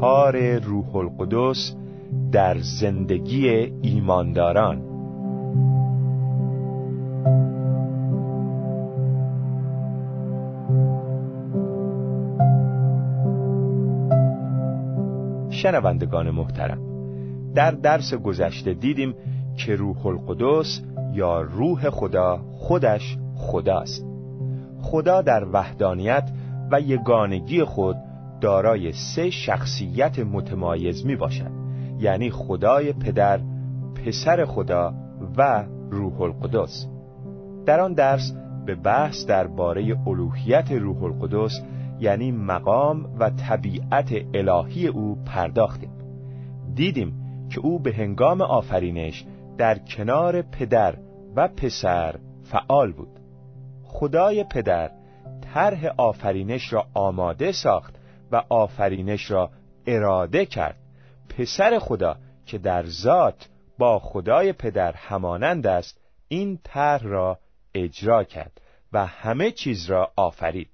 کار روح القدس در زندگی ایمانداران. شنوندگان محترم در درس گذشته دیدیم که روح القدس یا روح خدا خودش خداست. خدا در وحدانیت و یگانگی خود دارای سه شخصیت متمایز می باشد یعنی خدای پدر پسر خدا و روح القدس. در آن درس به بحث درباره الوهیت روح القدس یعنی مقام و طبیعت الهی او پرداختیم. دیدیم که او به هنگام آفرینش در کنار پدر و پسر فعال بود. خدای پدر طرح آفرینش را آماده ساخت و آفرینش را اراده کرد. پسر خدا که در ذات با خدای پدر همانند است این طرح را اجرا کرد و همه چیز را آفرید.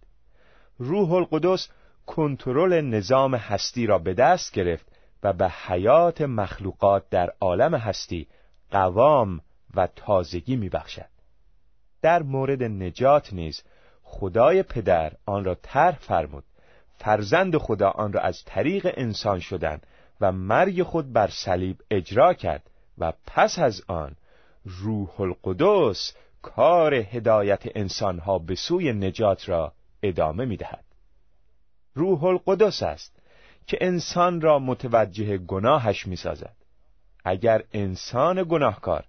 روح القدس کنترل نظام هستی را به دست گرفت و به حیات مخلوقات در عالم هستی قوام و تازگی میبخشد. در مورد نجات نیز خدای پدر آن را طرح فرمود. فرزند خدا آن را از طریق انسان شدن و مرگ خود بر صلیب اجرا کرد و پس از آن روح القدس کار هدایت انسانها به سوی نجات را ادامه می دهد. روح القدس است که انسان را متوجه گناهش می سازد. اگر انسان گناهکار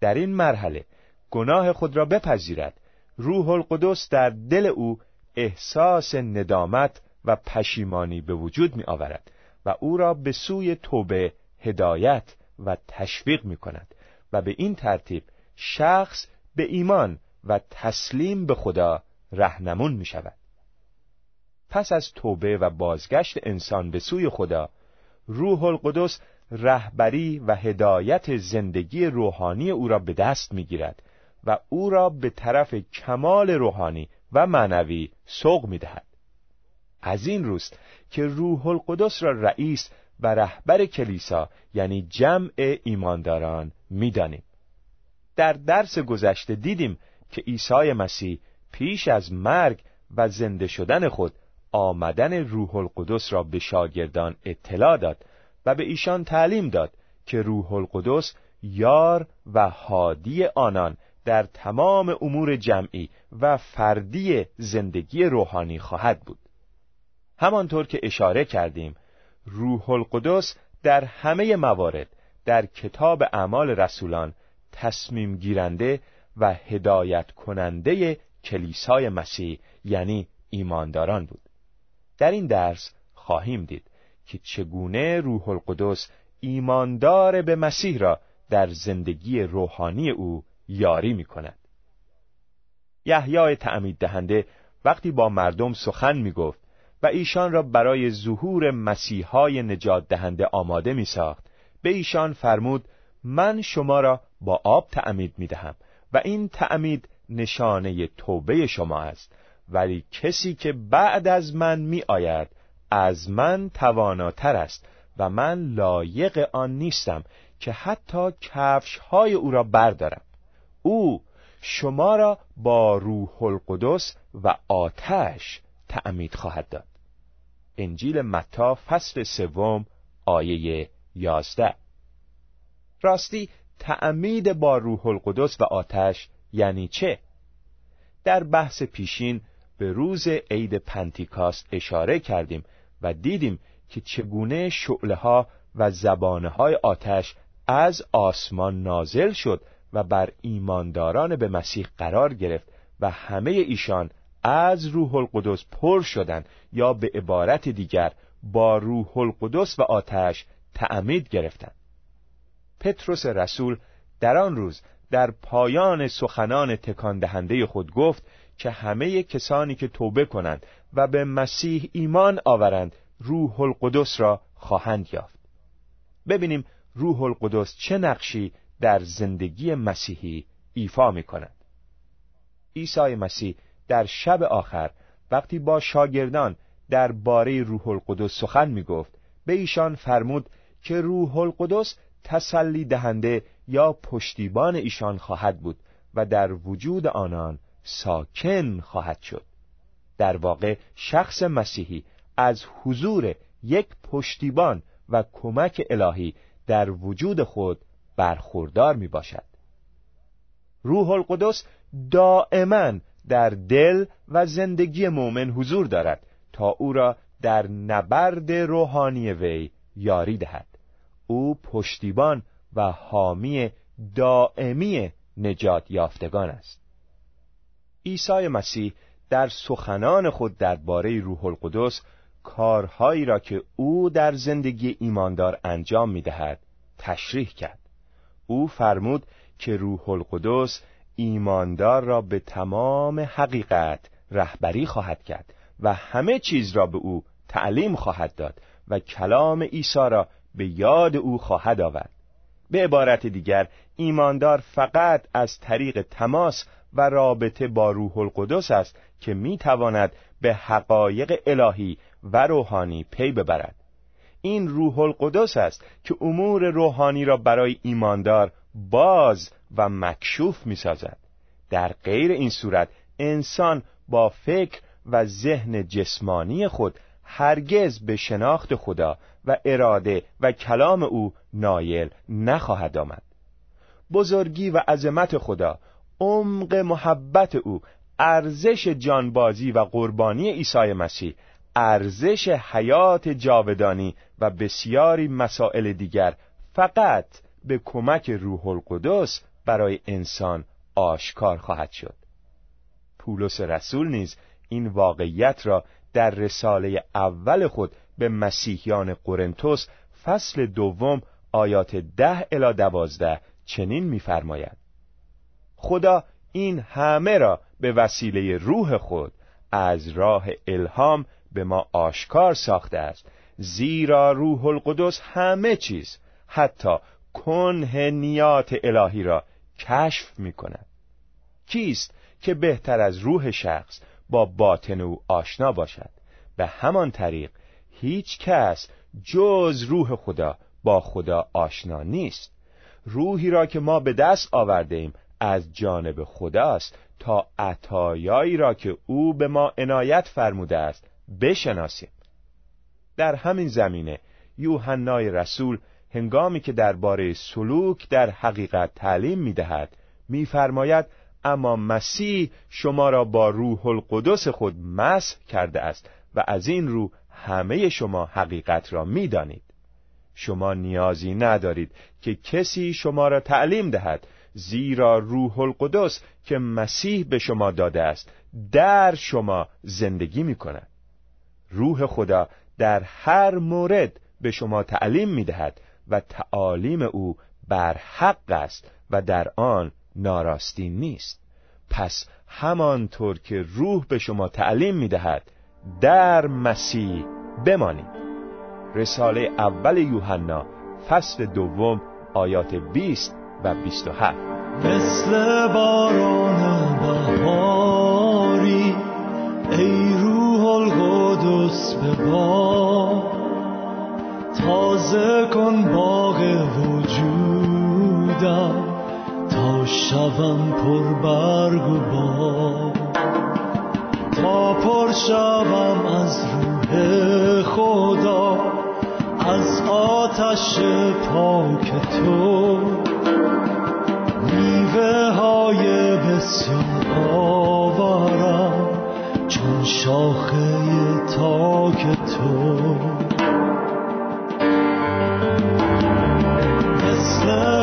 در این مرحله گناه خود را بپذیرد روح القدس در دل او احساس ندامت و پشیمانی به وجود می آورد و او را به سوی توبه هدایت و تشویق می کند و به این ترتیب شخص به ایمان و تسلیم به خدا رهنمون می شود. پس از توبه و بازگشت انسان به سوی خدا روح القدس رهبری و هدایت زندگی روحانی او را به دست می گیرد و او را به طرف کمال روحانی و معنوی سوق می دهد. از این روست که روح القدس را رئیس و رهبر کلیسا یعنی جمع ایمانداران می‌دانیم. در درس گذشته دیدیم که عیسی مسیح پیش از مرگ و زنده شدن خود آمدن روح القدس را به شاگردان اطلاع داد و به ایشان تعلیم داد که روح القدس یار و هادی آنان در تمام امور جمعی و فردی زندگی روحانی خواهد بود همانطور که اشاره کردیم روح القدس در همه موارد در کتاب اعمال رسولان تصمیم گیرنده و هدایت کننده کلیسای مسیح یعنی ایمانداران بود در این درس خواهیم دید که چگونه روح القدس ایماندار به مسیح را در زندگی روحانی او یاری می کند. یحیای تعمید دهنده وقتی با مردم سخن می گفت و ایشان را برای ظهور مسیحای نجات دهنده آماده می ساخت به ایشان فرمود من شما را با آب تعمید می دهم و این تعمید نشانه توبه شما است. ولی کسی که بعد از من می آید از من تواناتر است و من لایق آن نیستم که حتی کفش های او را بردارم. او شما را با روح القدس و آتش تعمید خواهد داد. انجیل متا فصل سوم آیه یازده راستی تعمید با روح القدس و آتش یعنی چه؟ در بحث پیشین به روز عید پنتیکاست اشاره کردیم و دیدیم که چگونه شعله ها و زبانه های آتش از آسمان نازل شد و بر ایمانداران به مسیح قرار گرفت و همه ایشان از روح القدس پر شدند یا به عبارت دیگر با روح القدس و آتش تعمید گرفتند پتروس رسول در آن روز در پایان سخنان تکان دهنده خود گفت که همه کسانی که توبه کنند و به مسیح ایمان آورند روح القدس را خواهند یافت. ببینیم روح القدس چه نقشی در زندگی مسیحی ایفا می کند عیسی مسیح در شب آخر وقتی با شاگردان در باره روح القدس سخن می گفت به ایشان فرمود که روح القدس تسلی دهنده یا پشتیبان ایشان خواهد بود و در وجود آنان ساکن خواهد شد. در واقع شخص مسیحی از حضور یک پشتیبان و کمک الهی در وجود خود برخوردار می باشد روح القدس دائما در دل و زندگی مؤمن حضور دارد تا او را در نبرد روحانی وی یاری دهد. او پشتیبان و حامی دائمی نجات یافتگان است. عیسی مسیح در سخنان خود درباره روح القدس کارهایی را که او در زندگی ایماندار انجام می دهد تشریح کرد. او فرمود که روح القدس ایماندار را به تمام حقیقت رهبری خواهد کرد و همه چیز را به او تعلیم خواهد داد و کلام عیسی را به یاد او خواهد آورد. به عبارت دیگر ایماندار فقط از طریق تماس و رابطه با روح القدس است که می تواند به حقایق الهی و روحانی پی ببرد. این روح القدس است که امور روحانی را برای ایماندار باز و مکشوف می سازد. در غیر این صورت انسان با فکر و ذهن جسمانی خود هرگز به شناخت خدا و اراده و کلام او نایل نخواهد آمد بزرگی و عظمت خدا عمق محبت او ارزش جانبازی و قربانی عیسی مسیح ارزش حیات جاودانی و بسیاری مسائل دیگر فقط به کمک روح القدس برای انسان آشکار خواهد شد. پولس رسول نیز این واقعیت را در رساله اول خود به مسیحیان قرنتس فصل دوم آیات ده الی دوازده چنین می‌فرماید. خدا این همه را به وسیله روح خود از راه الهام به ما آشکار ساخته است زیرا روح القدس همه چیز حتی کنه نیات الهی را کشف می کند کیست که بهتر از روح شخص با باطن او آشنا باشد؟ به همان طریق هیچ کس جز روح خدا با خدا آشنا نیست. روحی را که ما به دست آورده ایم از جانب خداست تا عطایایی را که او به ما عنایت فرموده است بشناسیم. در همین زمینه یوحنای رسول هنگامی که درباره سلوک در حقیقت تعلیم می‌دهد میفرماید اما مسیح شما را با روح القدس خود مسح کرده است و از این رو همه شما حقیقت را می‌دانید. شما نیازی ندارید که کسی شما را تعلیم دهد زیرا روح القدس که مسیح به شما داده است در شما زندگی می کند روح خدا در هر مورد به شما تعلیم می دهد و تعالیم او بر حق است و در آن ناراستی نیست. پس همانطور که روح به شما تعلیم می دهد در مسیح بمانید. رساله اول یوحنا فصل دوم آیات 20 و 27 مثل باران بهاری ای روح القدس به تازه کن باغ وجودم تا شوم پر برگ و با تا پر شوم از روح خدا از آتش پاک تو. میوه های بسیار آورم چون شاخه تاک تو. مثل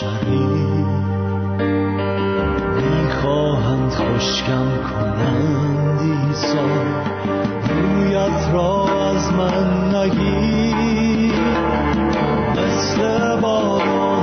شریر می‌خواهند خوشکم کنند ایسا رویت را از من نگیر. مثل باران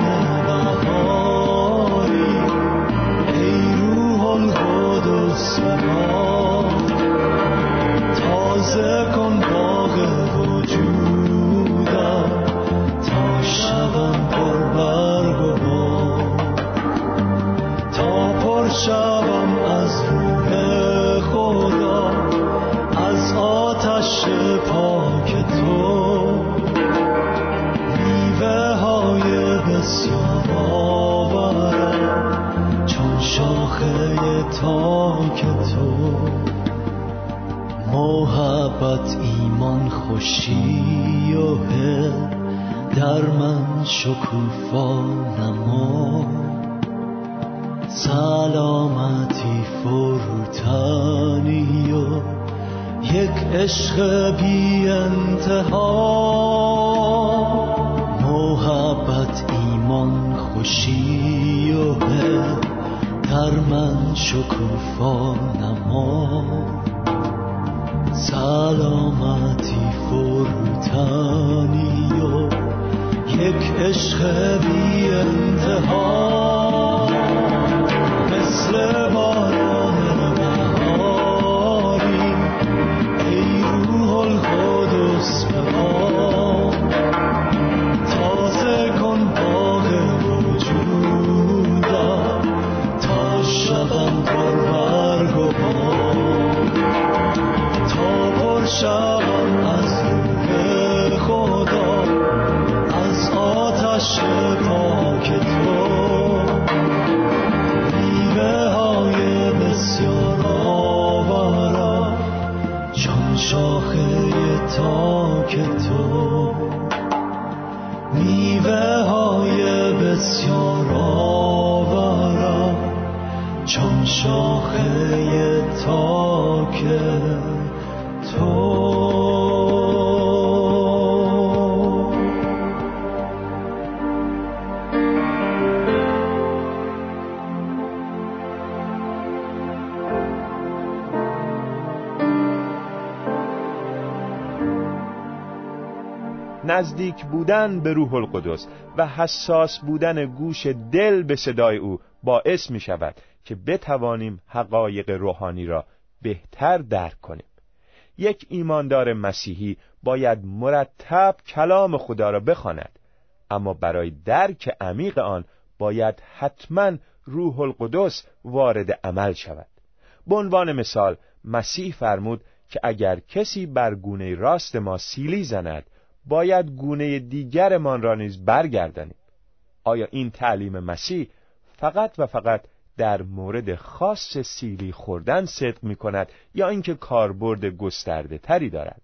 شاخه تاک تو محبت ایمان خوشی و در من شکوفا نما سلامتی فروتنی و یک عشق بی انتها. محبت ایمان خوشی و در من شکوفا نما سلامتی فروتنی و یک عشق بی انتها. مثل باران نزدیک بودن به روح القدس و حساس بودن گوش دل به صدای او باعث می شود که بتوانیم حقایق روحانی را بهتر درک کنیم. یک ایماندار مسیحی باید مرتب کلام خدا را بخواند اما برای درک عمیق آن باید حتما روح القدس وارد عمل شود. به عنوان مثال مسیح فرمود که اگر کسی بر گونه راست ما سیلی زند باید گونه دیگرمان را نیز برگردانیم. آیا این تعلیم مسیح فقط و فقط در مورد خاص سیلی خوردن صدق می کند یا اینکه کاربرد گسترده تری دارد؟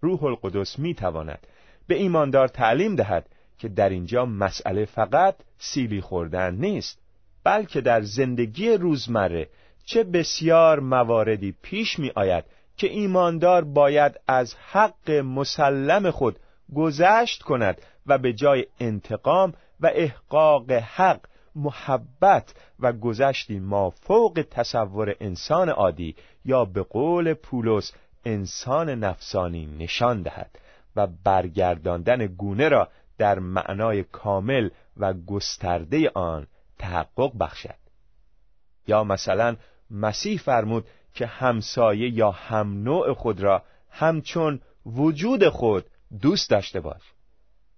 روح القدس می تواند به ایماندار تعلیم دهد که در اینجا مسئله فقط سیلی خوردن نیست بلکه در زندگی روزمره چه بسیار مواردی پیش می آید که ایماندار باید از حق مسلم خود گذشت کند و به جای انتقام و احقاق حق محبت و گذشتی ما فوق تصور انسان عادی یا به قول پولس انسان نفسانی نشان دهد و برگرداندن گونه را در معنای کامل و گسترده آن تحقق بخشد. یا مثلا مسیح فرمود که همسایه یا هم نوع خود را همچون وجود خود دوست داشته باش.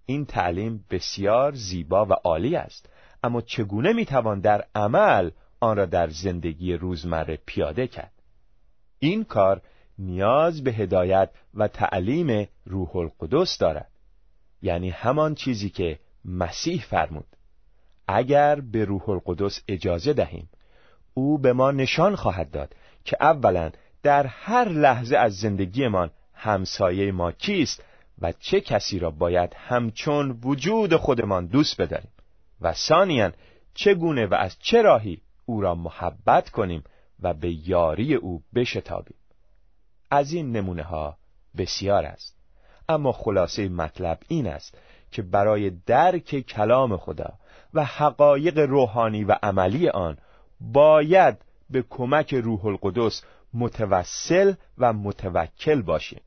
این تعلیم بسیار زیبا و عالی است. اما چگونه می‌توان در عمل آن را در زندگی روزمره پیاده کرد؟ این کار نیاز به هدایت و تعلیم روح القدس دارد. یعنی همان چیزی که مسیح فرمود. اگر به روح القدس اجازه دهیم او به ما نشان خواهد داد که اولا در هر لحظه از زندگیمان همسایه ما کیست و چه کسی را باید همچون وجود خودمان دوست بداریم و ثانیا چگونه و از چه راهی او را محبت کنیم و به یاری او بشتابیم. از این نمونه ها بسیار است. اما خلاصه مطلب این است که برای درک کلام خدا و حقایق روحانی و عملی آن باید به کمک روح القدس متوسل و متوکل باشیم.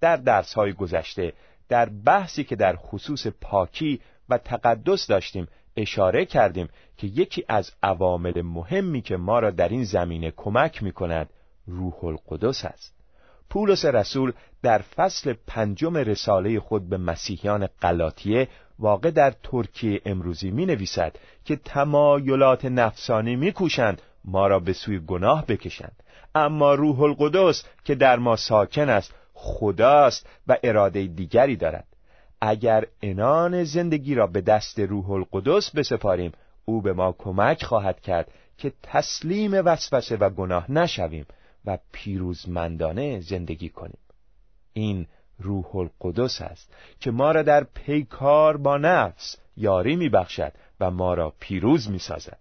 در درس های گذشته در بحثی که در خصوص پاکی و تقدس داشتیم اشاره کردیم که یکی از عوامل مهمی که ما را در این زمینه کمک می کند روح القدس است. پولس رسول در فصل پنجم رساله خود به مسیحیان قلاتیه واقع در ترکیه امروزی می نویسد که تمایلات نفسانی می کوشند ما را به سوی گناه بکشند. اما روح القدس که در ما ساکن است خداست و اراده دیگری دارد. اگر انان زندگی را به دست روح القدس بسپاریم او به ما کمک خواهد کرد که تسلیم وسوسه و گناه نشویم و پیروزمندانه زندگی کنیم. این روح القدس است که ما را در پیکار با نفس یاری میبخشد و ما را پیروز می‌سازد.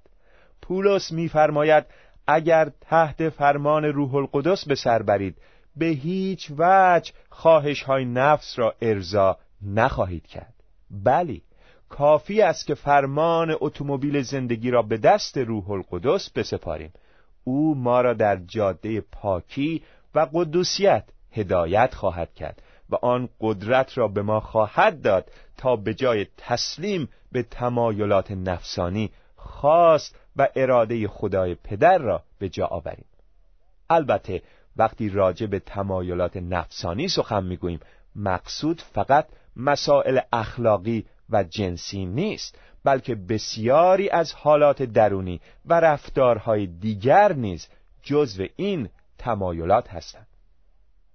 پولس میفرماید اگر تحت فرمان روح القدس به سر برید به هیچ وجه خواهش های نفس را ارضا نخواهید کرد. بلی کافی است که فرمان اتومبیل زندگی را به دست روح القدس بسپاریم. او ما را در جاده پاکی و قدوسیت هدایت خواهد کرد. و آن قدرت را به ما خواهد داد تا به جای تسلیم به تمایلات نفسانی خاص و اراده خدای پدر را به جا آوریم. البته وقتی راجع به تمایلات نفسانی سخن می‌گوییم مقصود فقط مسائل اخلاقی و جنسی نیست بلکه بسیاری از حالات درونی و رفتارهای دیگر نیز جزو این تمایلات هستند.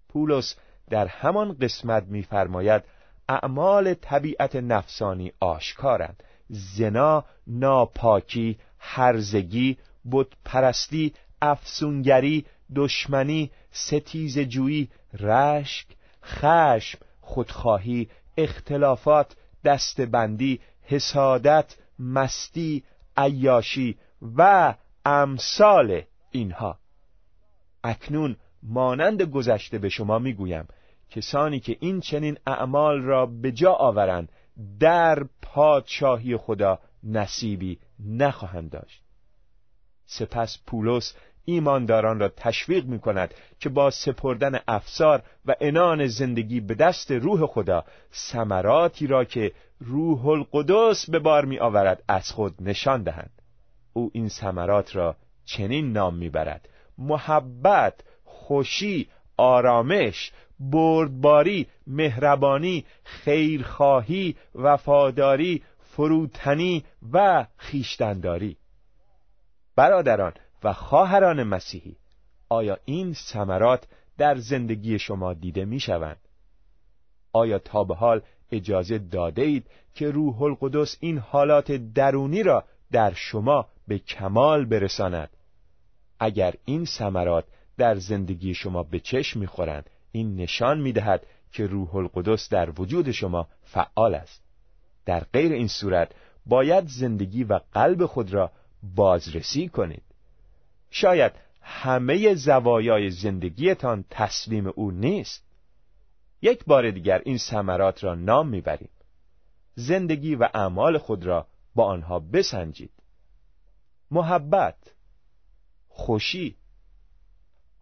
پولس در همان قسمت می‌فرماید اعمال طبیعت نفسانی آشکارند. زنا ناپاکی هرزگی بت پرستی افسونگری دشمنی ستیز جویی رشک خشم خودخواهی اختلافات دستبندی حسادت مستی عیاشی و امثال اینها. اکنون مانند گذشته به شما می‌گویم کسانی که این چنین اعمال را به جا آورند در پادشاهی خدا نصیبی نخواهند داشت. سپس پولس ایمانداران را تشویق می کند که با سپردن افسار و انان زندگی به دست روح خدا ثمراتی را که روح القدس به بار می آورد از خود نشان دهند. او این ثمرات را چنین نام می‌برد محبت خوشی آرامش بردباری مهربانی خیرخواهی وفاداری فروتنی و خیشتنداری برادران و خواهران مسیحی آیا این ثمرات در زندگی شما دیده می شوند؟ آیا تا به حال اجازه داده اید که روح القدس این حالات درونی را در شما به کمال برساند؟ اگر این ثمرات در زندگی شما به چشم می‌خورند. این نشان می‌دهد که روح القدس در وجود شما فعال است. در غیر این صورت باید زندگی و قلب خود را بازرسی کنید. شاید همه زوایای زندگیتان تسلیم او نیست. یک بار دیگر این ثمرات را نام می‌بریم. زندگی و اعمال خود را با آنها بسنجید. محبت خوشی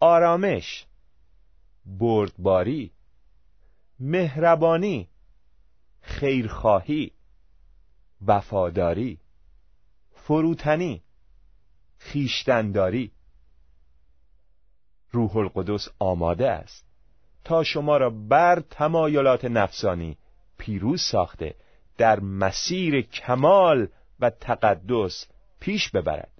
آرامش بردباری مهربانی خیرخواهی وفاداری فروتنی خیشتنداری. روح القدس آماده است تا شما را بر تمایلات نفسانی پیروز ساخته در مسیر کمال و تقدس پیش ببرد.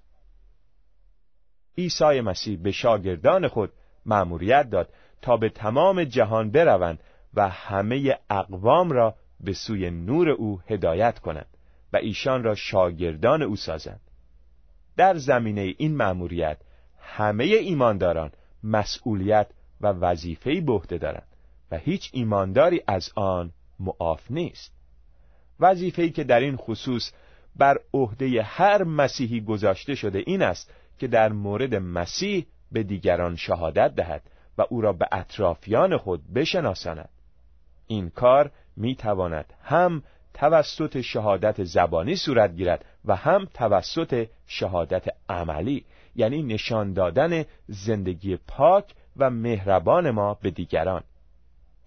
عیسی مسیح به شاگردان خود مأموریت داد تا به تمام جهان بروند و همه اقوام را به سوی نور او هدایت کنند و ایشان را شاگردان او سازند. در زمینه این مأموریت همه ایمانداران مسئولیت و وظیفه‌ای به عهده دارند و هیچ ایمانداری از آن معاف نیست. وظیفه‌ای که در این خصوص بر عهده هر مسیحی گذاشته شده این است که در مورد مسیح به دیگران شهادت دهد و او را به اطرافیان خود بشناساند. این کار می تواند هم توسط شهادت زبانی صورت گیرد و هم توسط شهادت عملی یعنی نشان دادن زندگی پاک و مهربان ما به دیگران.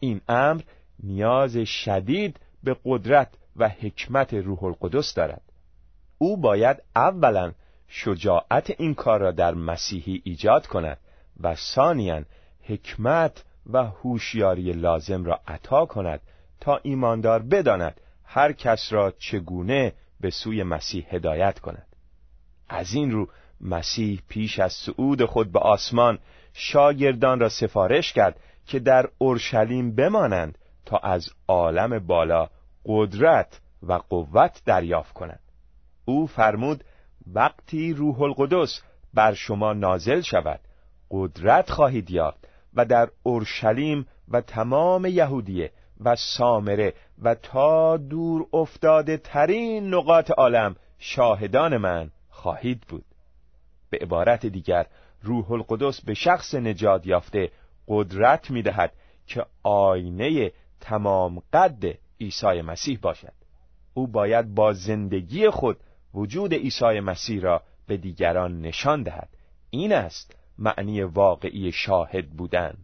این امر نیاز شدید به قدرت و حکمت روح القدس دارد. او باید اولا شجاعت این کار را در مسیحی ایجاد کند و ثانیا حکمت و هوشیاری لازم را عطا کند تا ایماندار بداند هر کس را چگونه به سوی مسیح هدایت کند. از این رو مسیح پیش از صعود خود به آسمان شاگردان را سفارش کرد که در اورشلیم بمانند تا از عالم بالا قدرت و قوت دریافت کنند. او فرمود وقتی روح القدس بر شما نازل شود قدرت خواهید یافت و در اورشلیم و تمام یهودیه و سامره و تا دور افتاده ترین نقاط عالم شاهدان من خواهید بود. به عبارت دیگر روح القدس به شخص نجات یافته قدرت می دهد که آینه تمام قد عیسی مسیح باشد. او باید با زندگی خود وجود عیسی مسیح را به دیگران نشان دهد. این است معنی واقعی شاهد بودن.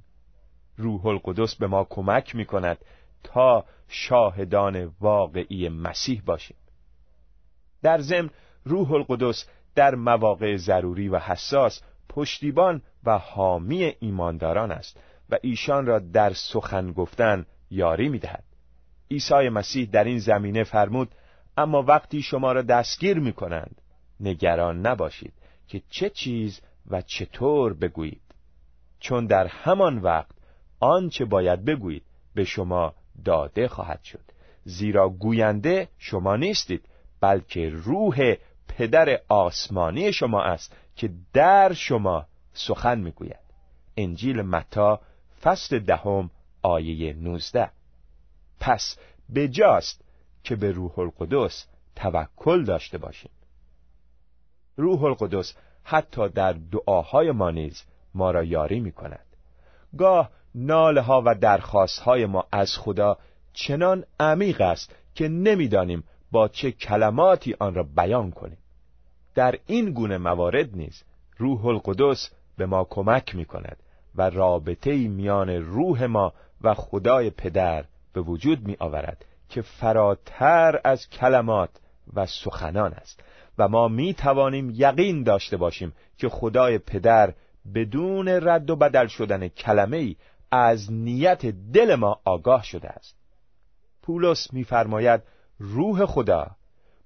روح القدس به ما کمک می کند تا شاهدان واقعی مسیح باشیم. در ضمن روح القدس در مواقع ضروری و حساس پشتیبان و حامی ایمانداران است و ایشان را در سخن گفتن یاری می دهد. عیسی مسیح در این زمینه فرمود اما وقتی شما را دستگیر می کنند نگران نباشید که چه چیز و چطور بگویید. چون در همان وقت آنچه باید بگویید به شما داده خواهد شد. زیرا گوینده شما نیستید بلکه روح پدر آسمانی شما است که در شما سخن می‌گوید. انجیل متا فصل دهم آیه 19 پس بجاست که به روح القدس توکل داشته باشیم. روح القدس حتی در دعاهای ما نیز ما را یاری می کند گاه ناله ها و درخواست های ما از خدا چنان عمیق است که نمی‌دانیم با چه کلماتی آن را بیان کنیم. در این گونه موارد نیز روح القدس به ما کمک می کند و رابطه میان روح ما و خدای پدر به وجود می آورد که فراتر از کلمات و سخنان است. و ما می توانیم یقین داشته باشیم که خدای پدر بدون رد و بدل شدن کلمه ای از نیت دل ما آگاه شده است. پولس میفرماید روح خدا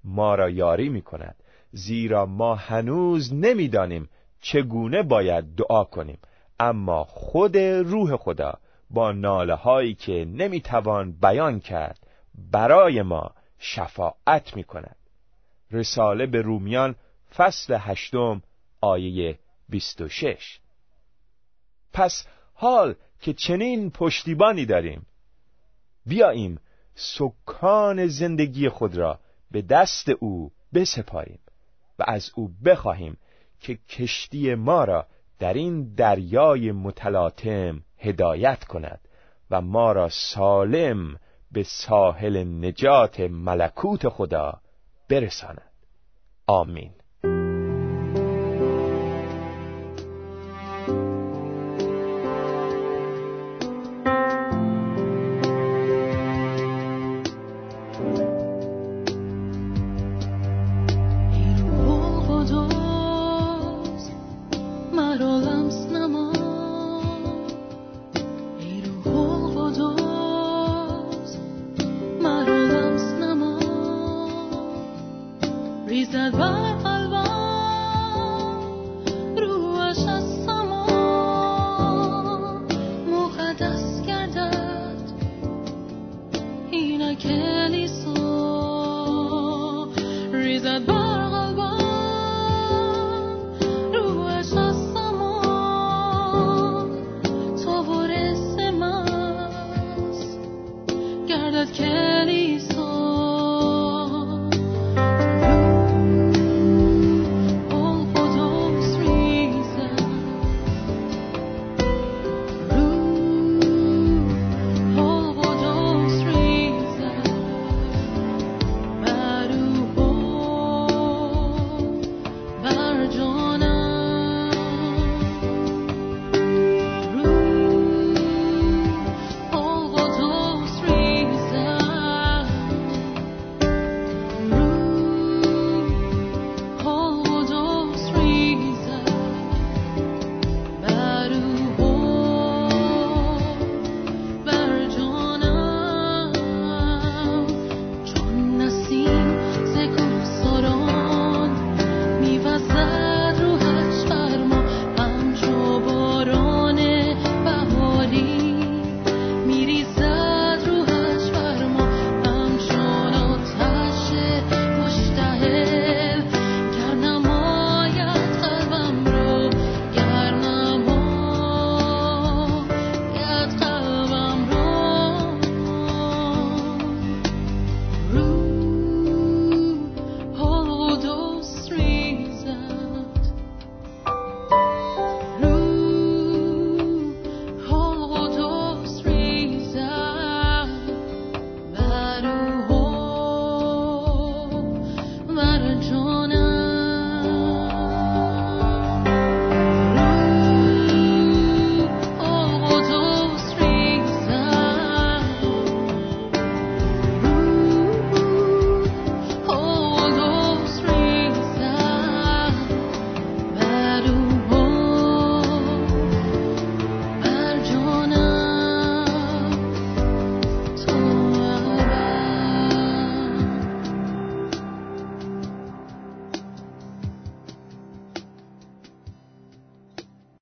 ما را یاری می کند زیرا ما هنوز نمی‌دانیم چگونه باید دعا کنیم. اما خود روح خدا با ناله هایی که نمی‌توان بیان کرد برای ما شفاعت می کند رساله به رومیان فصل هشتم آیه 26 پس حال که چنین پشتیبانی داریم. بیاییم سکان زندگی خود را به دست او بسپاریم و از او بخواهیم که کشتی ما را در این دریای متلاطم هدایت کند و ما را سالم به ساحل نجات ملکوت خدا برساند. آمین.